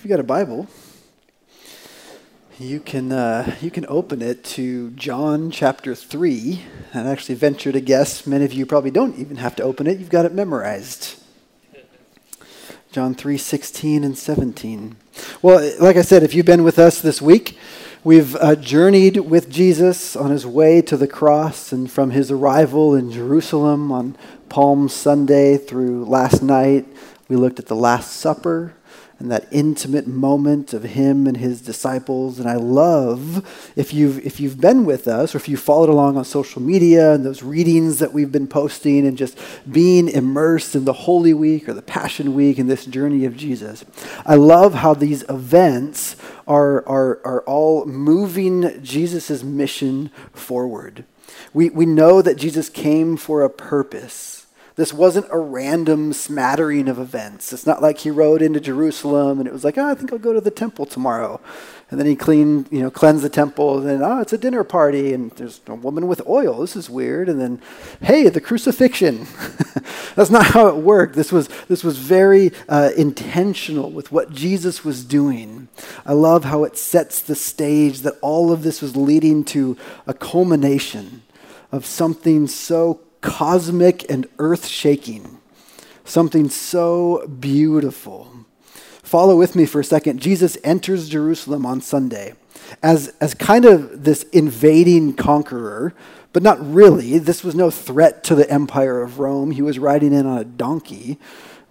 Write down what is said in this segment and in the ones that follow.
If you got a Bible, you can uh, you can open it to John chapter three, and actually venture to guess many of you probably don't even have to open it. You've got it memorized. John three sixteen and seventeen. Well, like I said, if you've been with us this week, we've uh, journeyed with Jesus on his way to the cross, and from his arrival in Jerusalem on Palm Sunday through last night, we looked at the Last Supper and that intimate moment of him and his disciples. And I love if you've if you've been with us or if you followed along on social media and those readings that we've been posting and just being immersed in the Holy Week or the Passion Week and this journey of Jesus. I love how these events are are, are all moving Jesus' mission forward. We, we know that Jesus came for a purpose. This wasn't a random smattering of events. It's not like he rode into Jerusalem and it was like, oh, I think I'll go to the temple tomorrow. And then he cleaned, you know, cleansed the temple. And then, oh, it's a dinner party and there's a woman with oil. This is weird. And then, hey, the crucifixion. That's not how it worked. This was, this was very uh, intentional with what Jesus was doing. I love how it sets the stage that all of this was leading to a culmination of something so cosmic and earth shaking, something so beautiful. Follow with me for a second. Jesus enters Jerusalem on Sunday as, as kind of this invading conqueror, but not really. This was no threat to the empire of Rome. He was riding in on a donkey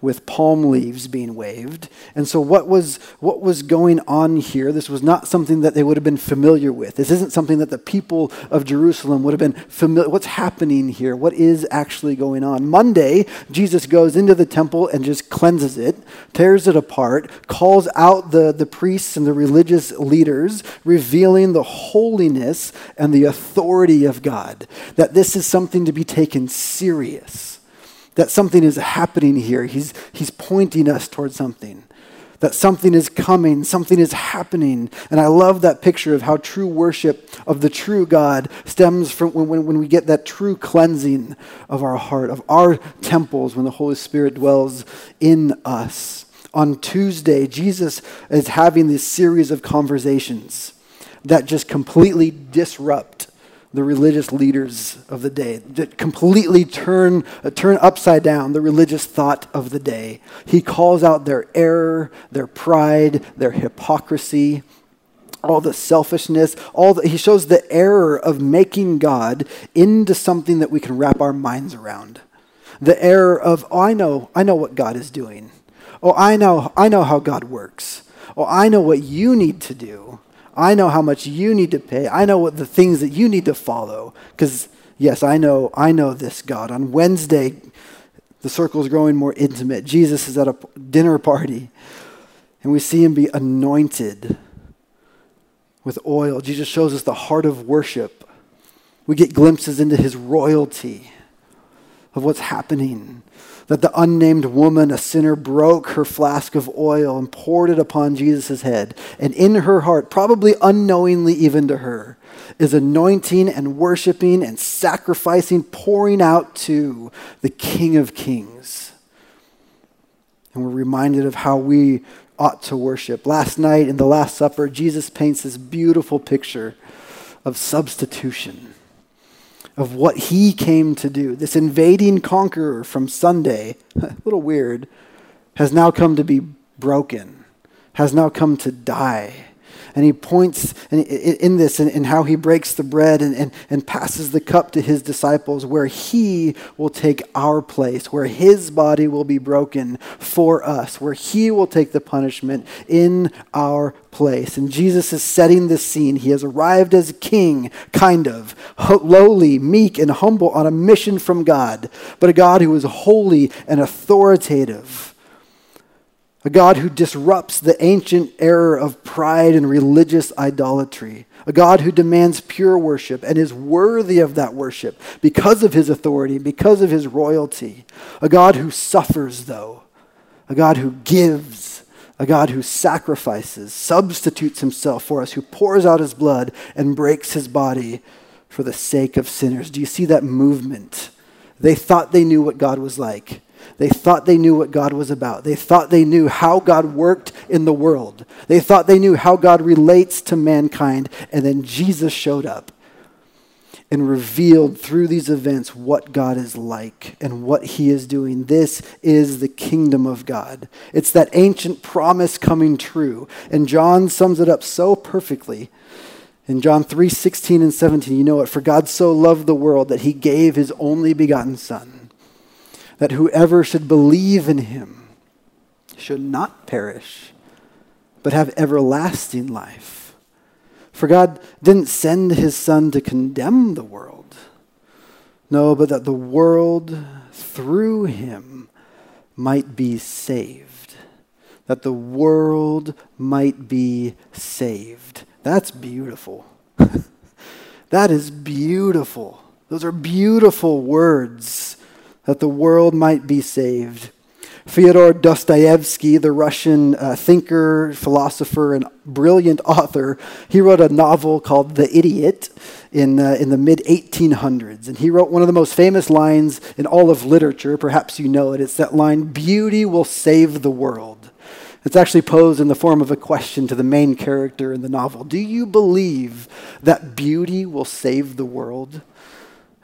with palm leaves being waved. And so what was what was going on here? This was not something that they would have been familiar with. This isn't something that the people of Jerusalem would have been familiar what's happening here? What is actually going on? Monday, Jesus goes into the temple and just cleanses it, tears it apart, calls out the, the priests and the religious leaders, revealing the holiness and the authority of God. That this is something to be taken serious that something is happening here. He's, he's pointing us towards something. That something is coming, something is happening. And I love that picture of how true worship of the true God stems from when, when, when we get that true cleansing of our heart, of our temples, when the Holy Spirit dwells in us. On Tuesday, Jesus is having this series of conversations that just completely disrupt the religious leaders of the day, that completely turn, uh, turn upside down the religious thought of the day. He calls out their error, their pride, their hypocrisy, all the selfishness, all the, he shows the error of making God into something that we can wrap our minds around. The error of, oh, I know, I know what God is doing. Oh, I know, I know how God works. Oh, I know what you need to do. I know how much you need to pay. I know what the things that you need to follow. Because, yes, I know, I know this God. On Wednesday, the circle is growing more intimate. Jesus is at a dinner party, and we see him be anointed with oil. Jesus shows us the heart of worship. We get glimpses into his royalty of what's happening that the unnamed woman, a sinner, broke her flask of oil and poured it upon Jesus' head. And in her heart, probably unknowingly even to her, is anointing and worshiping and sacrificing, pouring out to the King of Kings. And we're reminded of how we ought to worship. Last night in the Last Supper, Jesus paints this beautiful picture of substitution of what he came to do. This invading conqueror from Sunday, a little weird, has now come to be broken, has now come to die and he points in, this in, how he breaks the bread and, and, and passes the cup to his disciples, where he will take our place, where his body will be broken for us, where he will take the punishment in our place. And Jesus is setting this scene. He has arrived as king, kind of, lowly, meek, and humble on a mission from God, but a God who is holy and authoritative a God who disrupts the ancient error of pride and religious idolatry, a God who demands pure worship and is worthy of that worship because of his authority, because of his royalty, a God who suffers, though, a God who gives, a God who sacrifices, substitutes himself for us, who pours out his blood and breaks his body for the sake of sinners. Do you see that movement? They thought they knew what God was like They thought they knew what God was about. They thought they knew how God worked in the world. They thought they knew how God relates to mankind. And then Jesus showed up and revealed through these events what God is like and what he is doing. This is the kingdom of God. It's that ancient promise coming true. And John sums it up so perfectly. In John 3 16 and 17, you know it. For God so loved the world that he gave his only begotten Son, that whoever should believe in him should not perish, but have everlasting life. For God didn't send his Son to condemn the world. No, but that the world through him might be saved. That the world might be saved. That's beautiful. that is beautiful. Those are beautiful words that the world might be saved. Fyodor Dostoevsky, the Russian uh, thinker, philosopher, and brilliant author, he wrote a novel called The Idiot in, uh, in the mid 1800s. And he wrote one of the most famous lines in all of literature. Perhaps you know it. It's that line Beauty will save the world. It's actually posed in the form of a question to the main character in the novel Do you believe that beauty will save the world?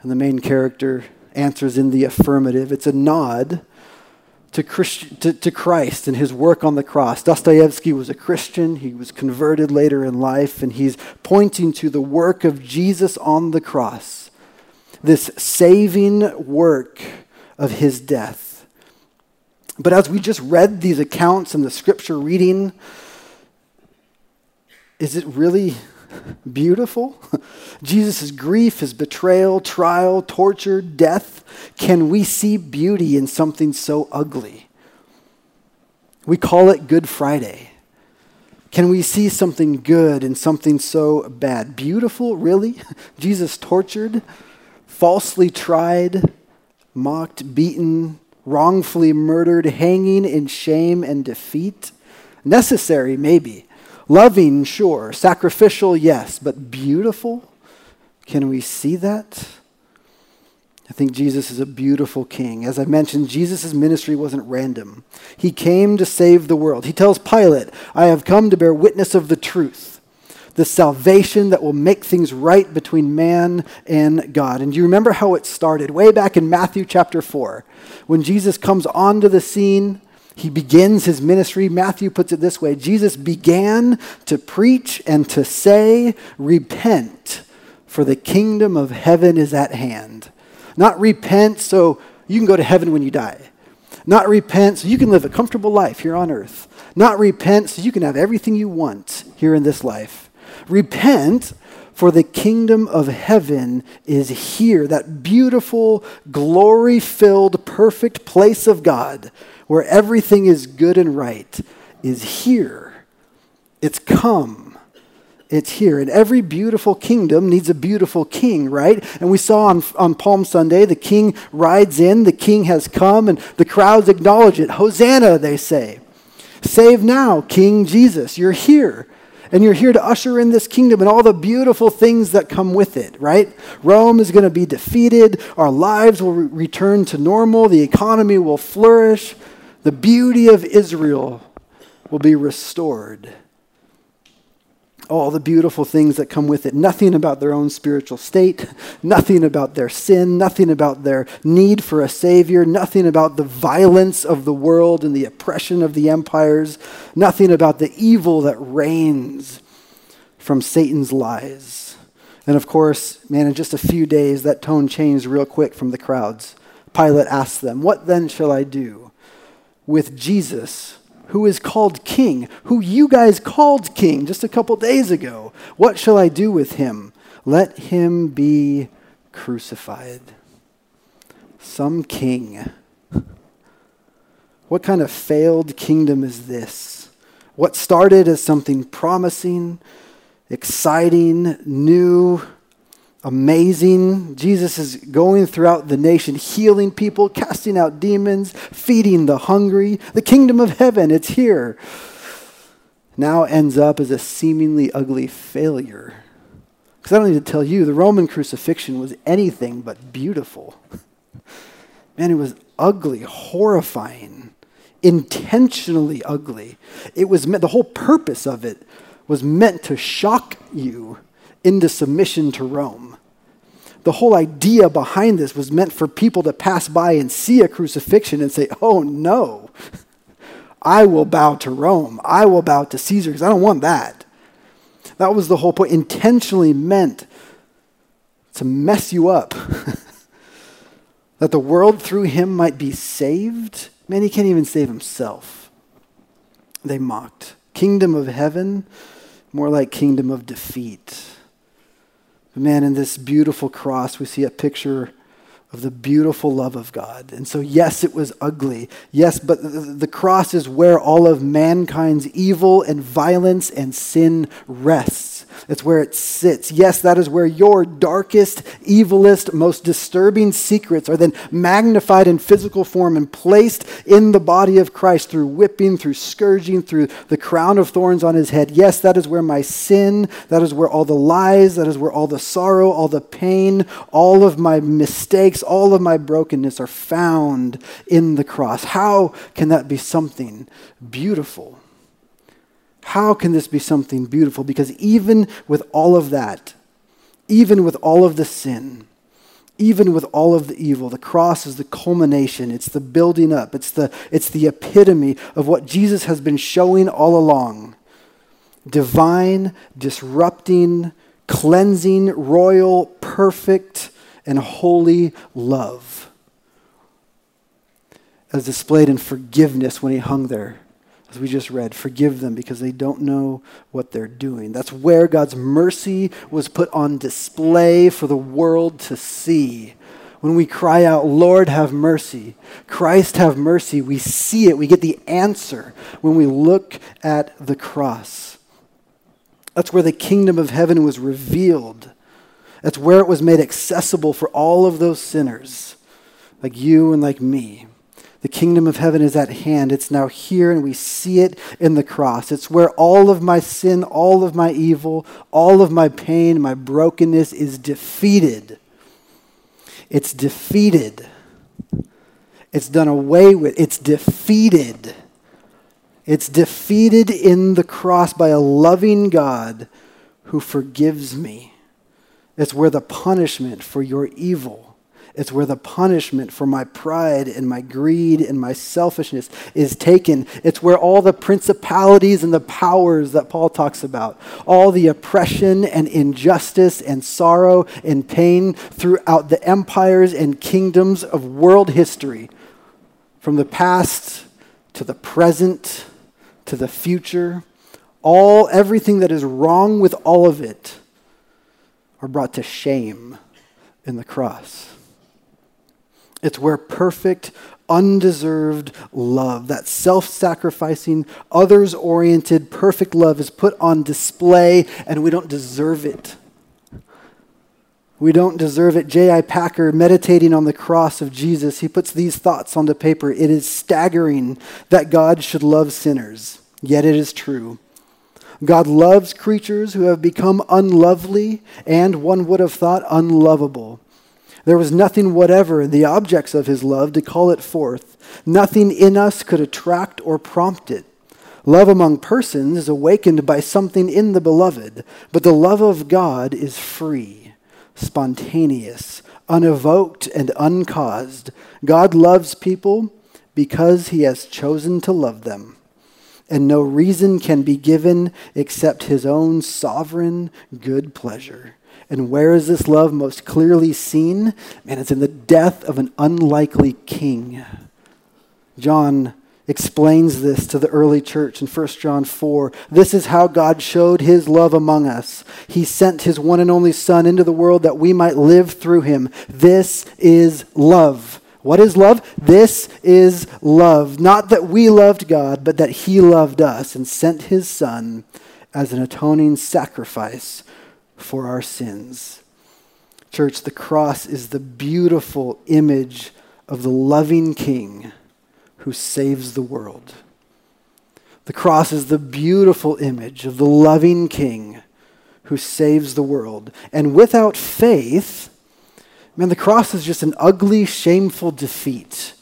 And the main character answers in the affirmative. It's a nod to, Christ, to, to, Christ and his work on the cross. Dostoevsky was a Christian. He was converted later in life, and he's pointing to the work of Jesus on the cross, this saving work of his death. But as we just read these accounts in the scripture reading, is it really beautiful? Jesus' grief, his betrayal, trial, torture, death. Can we see beauty in something so ugly? We call it Good Friday. Can we see something good in something so bad? Beautiful, really? Jesus tortured, falsely tried, mocked, beaten, wrongfully murdered, hanging in shame and defeat? Necessary, maybe. Loving, sure. Sacrificial, yes. But beautiful? Can we see that? I think Jesus is a beautiful king. As I mentioned, Jesus' ministry wasn't random. He came to save the world. He tells Pilate, I have come to bear witness of the truth, the salvation that will make things right between man and God. And do you remember how it started? Way back in Matthew chapter 4, when Jesus comes onto the scene he begins his ministry. Matthew puts it this way Jesus began to preach and to say, Repent, for the kingdom of heaven is at hand. Not repent so you can go to heaven when you die. Not repent so you can live a comfortable life here on earth. Not repent so you can have everything you want here in this life. Repent for the kingdom of heaven is here, that beautiful, glory filled, perfect place of God where everything is good and right, is here. It's come. It's here. And every beautiful kingdom needs a beautiful king, right? And we saw on, on Palm Sunday, the king rides in, the king has come, and the crowds acknowledge it. Hosanna, they say. Save now, King Jesus. You're here. And you're here to usher in this kingdom and all the beautiful things that come with it, right? Rome is going to be defeated. Our lives will re- return to normal. The economy will flourish. The beauty of Israel will be restored. All the beautiful things that come with it. Nothing about their own spiritual state, nothing about their sin, nothing about their need for a Savior, nothing about the violence of the world and the oppression of the empires, nothing about the evil that reigns from Satan's lies. And of course, man, in just a few days, that tone changed real quick from the crowds. Pilate asked them, What then shall I do? With Jesus, who is called king, who you guys called king just a couple days ago. What shall I do with him? Let him be crucified. Some king. What kind of failed kingdom is this? What started as something promising, exciting, new, amazing. Jesus is going throughout the nation, healing people, casting out demons, feeding the hungry. The kingdom of heaven, it's here. Now ends up as a seemingly ugly failure. Because I don't need to tell you, the Roman crucifixion was anything but beautiful. Man, it was ugly, horrifying, intentionally ugly. It was meant, the whole purpose of it was meant to shock you into submission to Rome. The whole idea behind this was meant for people to pass by and see a crucifixion and say, oh no, I will bow to Rome. I will bow to Caesar because I don't want that. That was the whole point, intentionally meant to mess you up. that the world through him might be saved. Man, he can't even save himself. They mocked. Kingdom of heaven, more like kingdom of defeat. Man, in this beautiful cross, we see a picture of the beautiful love of God. And so, yes, it was ugly. Yes, but the cross is where all of mankind's evil and violence and sin rests. It's where it sits. Yes, that is where your darkest, evilest, most disturbing secrets are then magnified in physical form and placed in the body of Christ through whipping, through scourging, through the crown of thorns on his head. Yes, that is where my sin, that is where all the lies, that is where all the sorrow, all the pain, all of my mistakes, all of my brokenness are found in the cross. How can that be something beautiful? How can this be something beautiful? Because even with all of that, even with all of the sin, even with all of the evil, the cross is the culmination. It's the building up. It's the, it's the epitome of what Jesus has been showing all along divine, disrupting, cleansing, royal, perfect, and holy love. As displayed in forgiveness when he hung there as we just read, forgive them because they don't know what they're doing. That's where God's mercy was put on display for the world to see. When we cry out, Lord, have mercy, Christ, have mercy, we see it. We get the answer when we look at the cross. That's where the kingdom of heaven was revealed. That's where it was made accessible for all of those sinners, like you and like me. The kingdom of heaven is at hand. It's now here, and we see it in the cross. It's where all of my sin, all of my evil, all of my pain, my brokenness is defeated. It's defeated. It's done away with. It's defeated. It's defeated in the cross by a loving God who forgives me. It's where the punishment for your evil it's where the punishment for my pride and my greed and my selfishness is taken. It's where all the principalities and the powers that Paul talks about, all the oppression and injustice and sorrow and pain throughout the empires and kingdoms of world history, from the past to the present to the future, all everything that is wrong with all of it are brought to shame in the cross. It's where perfect, undeserved love, that self sacrificing, others oriented, perfect love is put on display, and we don't deserve it. We don't deserve it. J.I. Packer, meditating on the cross of Jesus, he puts these thoughts on the paper. It is staggering that God should love sinners, yet it is true. God loves creatures who have become unlovely and, one would have thought, unlovable. There was nothing whatever in the objects of his love to call it forth. Nothing in us could attract or prompt it. Love among persons is awakened by something in the beloved, but the love of God is free, spontaneous, unevoked, and uncaused. God loves people because he has chosen to love them. And no reason can be given except his own sovereign good pleasure. And where is this love most clearly seen? Man, it's in the death of an unlikely king. John explains this to the early church in 1 John 4. This is how God showed his love among us. He sent his one and only Son into the world that we might live through him. This is love. What is love? This is love. Not that we loved God, but that he loved us and sent his Son as an atoning sacrifice for our sins. Church, the cross is the beautiful image of the loving King who saves the world. The cross is the beautiful image of the loving King who saves the world. And without faith, Man, the cross is just an ugly, shameful defeat.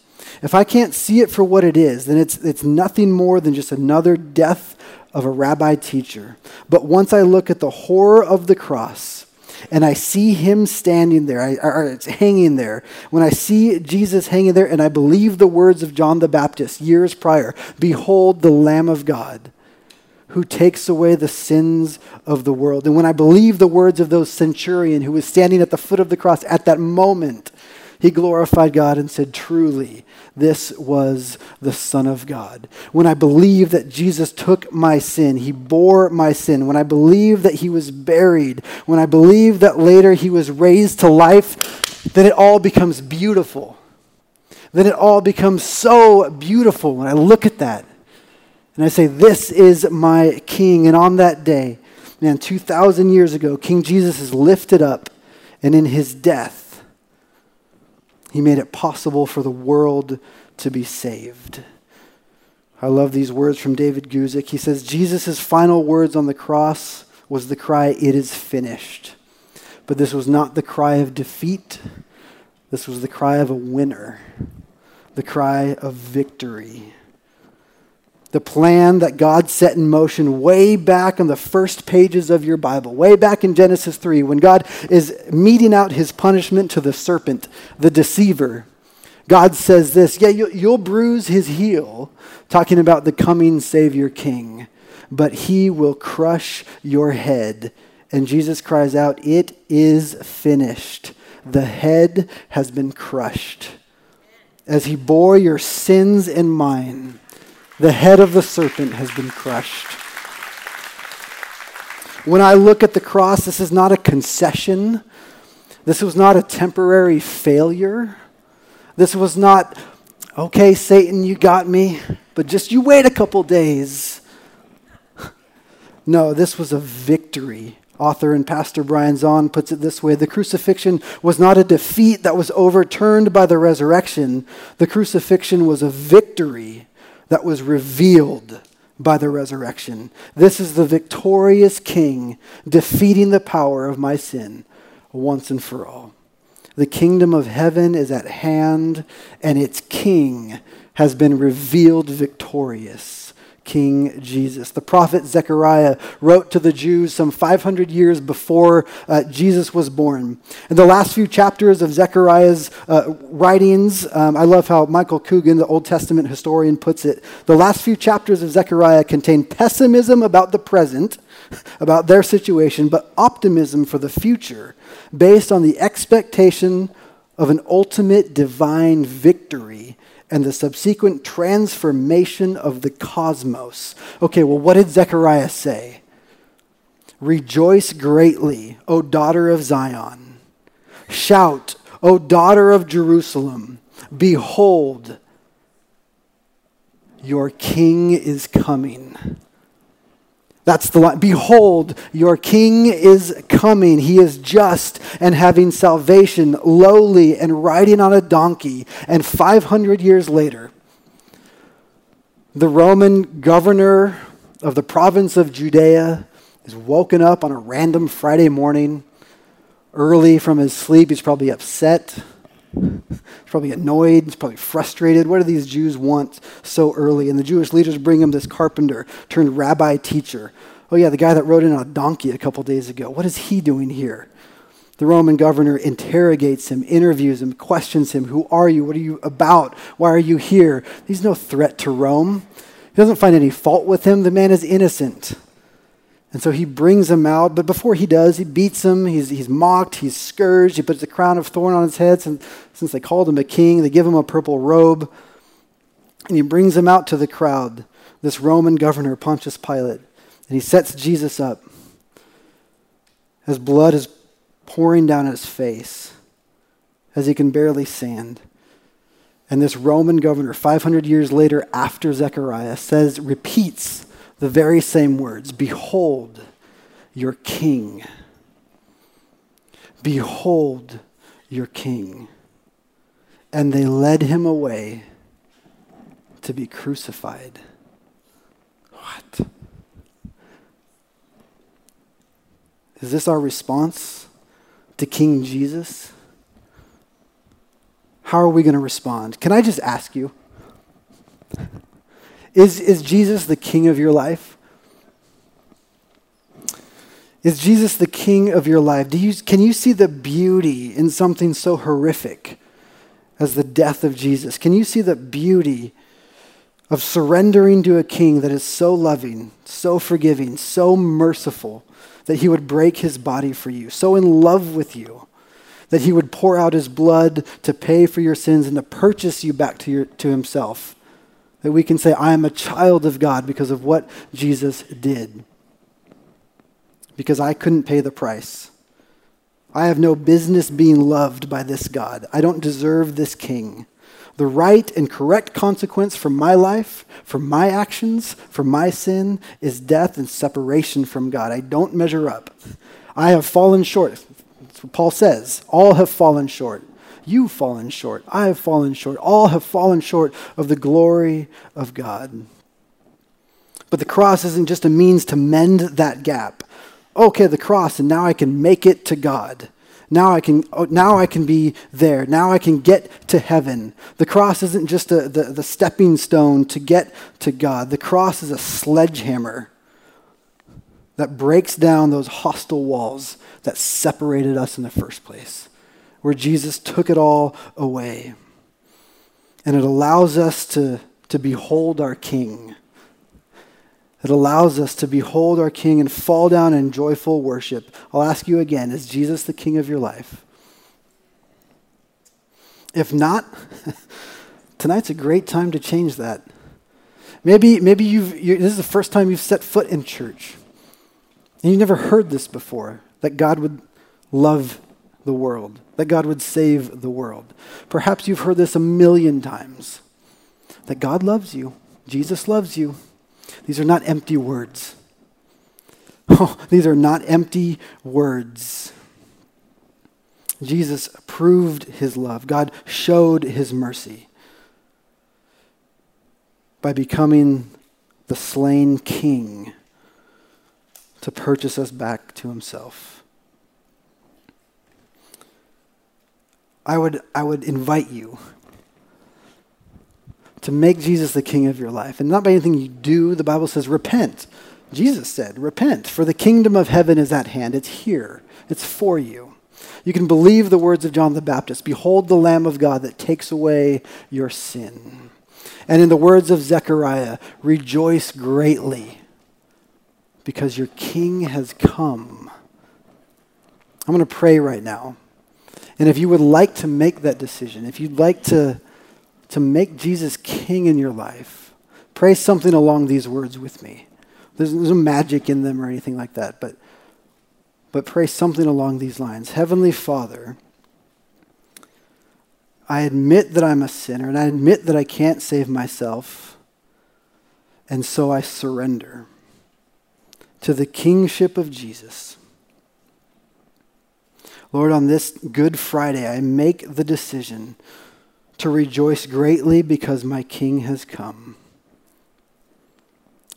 If I can't see it for what it is, then it's, it's nothing more than just another death of a rabbi teacher. But once I look at the horror of the cross and I see him standing there, I, or it's hanging there, when I see Jesus hanging there and I believe the words of John the Baptist years prior Behold the Lamb of God who takes away the sins of the world. And when I believe the words of those centurion who was standing at the foot of the cross at that moment, he glorified God and said, Truly, this was the Son of God. When I believe that Jesus took my sin, he bore my sin, when I believe that he was buried, when I believe that later he was raised to life, then it all becomes beautiful. Then it all becomes so beautiful when I look at that. And I say, This is my king. And on that day, man, 2,000 years ago, King Jesus is lifted up, and in his death, he made it possible for the world to be saved. I love these words from David Guzik. He says, Jesus' final words on the cross was the cry, It is finished. But this was not the cry of defeat, this was the cry of a winner, the cry of victory the plan that God set in motion way back on the first pages of your Bible, way back in Genesis 3, when God is meting out his punishment to the serpent, the deceiver. God says this, yeah, you'll bruise his heel, talking about the coming Savior King, but he will crush your head. And Jesus cries out, It is finished. The head has been crushed. As he bore your sins and mine, the head of the serpent has been crushed. When I look at the cross, this is not a concession. This was not a temporary failure. This was not, okay, Satan, you got me, but just you wait a couple days. No, this was a victory. Author and Pastor Brian Zahnd puts it this way The crucifixion was not a defeat that was overturned by the resurrection, the crucifixion was a victory that was revealed by the resurrection. This is the victorious King defeating the power of my sin once and for all. The kingdom of heaven is at hand, and its King has been revealed victorious. King Jesus. The prophet Zechariah wrote to the Jews some 500 years before uh, Jesus was born. In the last few chapters of Zechariah's uh, writings, um, I love how Michael Coogan, the Old Testament historian, puts it. The last few chapters of Zechariah contain pessimism about the present, about their situation, but optimism for the future, based on the expectation of an ultimate divine victory and the subsequent transformation of the cosmos. Okay, well, what did Zechariah say? Rejoice greatly, O daughter of Zion. Shout, O daughter of Jerusalem. Behold, your king is coming. That's the line. Behold, your king is coming. He is just and having salvation, lowly and riding on a donkey. And 500 years later, the Roman governor of the province of Judea is woken up on a random Friday morning, early from his sleep. He's probably upset. He's probably annoyed. He's probably frustrated. What do these Jews want so early? And the Jewish leaders bring him this carpenter turned rabbi teacher. Oh, yeah, the guy that rode in on a donkey a couple days ago. What is he doing here? The Roman governor interrogates him, interviews him, questions him. Who are you? What are you about? Why are you here? He's no threat to Rome. He doesn't find any fault with him. The man is innocent. And so he brings him out, but before he does, he beats him, he's, he's mocked, he's scourged, he puts a crown of thorn on his head. And since they called him a king, they give him a purple robe. And he brings him out to the crowd, this Roman governor, Pontius Pilate. And he sets Jesus up. His blood is pouring down his face as he can barely stand. And this Roman governor, 500 years later after Zechariah, says, repeats the very same words Behold your king. Behold your king. And they led him away to be crucified. What? Is this our response to King Jesus? how are we going to respond? Can I just ask you? Is, is Jesus the king of your life? Is Jesus the king of your life? Do you, can you see the beauty in something so horrific as the death of Jesus? Can you see the beauty of surrendering to a king that is so loving, so forgiving, so merciful that he would break his body for you, so in love with you that he would pour out his blood to pay for your sins and to purchase you back to, your, to himself? That we can say, I am a child of God because of what Jesus did because I couldn't pay the price. I have no business being loved by this God. I don't deserve this king. The right and correct consequence for my life, for my actions, for my sin is death and separation from God. I don't measure up. I have fallen short. That's what Paul says. All have fallen short. You've fallen short. I have fallen short. All have fallen short of the glory of God. But the cross isn't just a means to mend that gap okay, the cross, and now I can make it to God. Now I can, oh, now I can be there. Now I can get to heaven. The cross isn't just a, the, the stepping stone to get to God. The cross is a sledgehammer that breaks down those hostile walls that separated us in the first place, where Jesus took it all away. And it allows us to, to behold our King that allows us to behold our King and fall down in joyful worship. I'll ask you again is Jesus the King of your life? If not, tonight's a great time to change that. Maybe, maybe you've, this is the first time you've set foot in church. And you've never heard this before that God would love the world, that God would save the world. Perhaps you've heard this a million times that God loves you, Jesus loves you. These are not empty words. Oh, these are not empty words. Jesus proved his love. God showed his mercy by becoming the slain king to purchase us back to himself. I would, I would invite you to make Jesus the king of your life. And not by anything you do. The Bible says, repent. Jesus said, repent, for the kingdom of heaven is at hand. It's here, it's for you. You can believe the words of John the Baptist Behold the Lamb of God that takes away your sin. And in the words of Zechariah, rejoice greatly because your king has come. I'm going to pray right now. And if you would like to make that decision, if you'd like to to make Jesus king in your life, pray something along these words with me. There's, there's no magic in them or anything like that, but, but pray something along these lines. Heavenly Father, I admit that I'm a sinner and I admit that I can't save myself, and so I surrender to the kingship of Jesus. Lord, on this Good Friday, I make the decision to rejoice greatly because my King has come.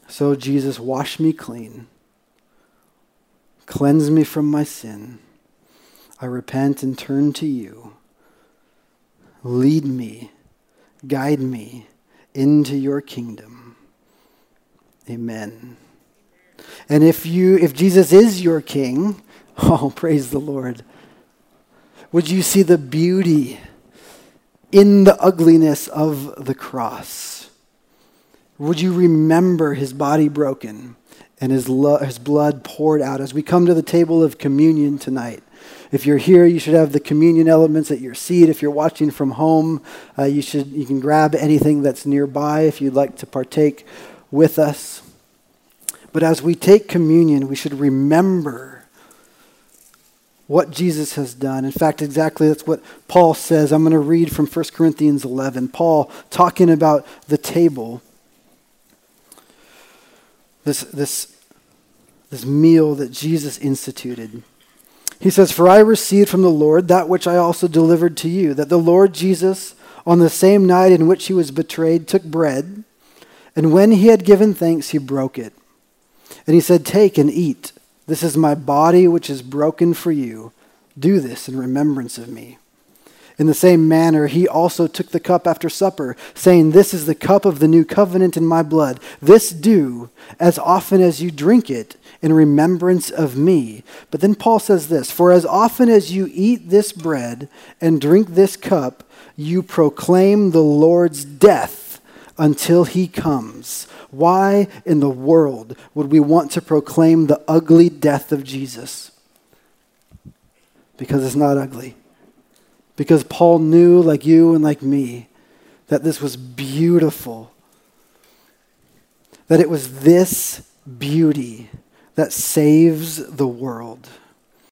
So, Jesus, wash me clean, cleanse me from my sin. I repent and turn to you. Lead me, guide me into your kingdom. Amen. And if you if Jesus is your king, oh praise the Lord. Would you see the beauty in the ugliness of the cross? Would you remember his body broken and his, lo- his blood poured out as we come to the table of communion tonight? If you're here, you should have the communion elements at your seat. If you're watching from home, uh, you, should, you can grab anything that's nearby if you'd like to partake with us. But as we take communion, we should remember what Jesus has done. In fact, exactly that's what Paul says. I'm going to read from 1 Corinthians 11. Paul talking about the table, this, this, this meal that Jesus instituted. He says, For I received from the Lord that which I also delivered to you, that the Lord Jesus, on the same night in which he was betrayed, took bread, and when he had given thanks, he broke it. And he said, Take and eat. This is my body which is broken for you. Do this in remembrance of me. In the same manner, he also took the cup after supper, saying, This is the cup of the new covenant in my blood. This do as often as you drink it in remembrance of me. But then Paul says this For as often as you eat this bread and drink this cup, you proclaim the Lord's death until he comes. Why in the world would we want to proclaim the ugly death of Jesus? Because it's not ugly. Because Paul knew, like you and like me, that this was beautiful. That it was this beauty that saves the world.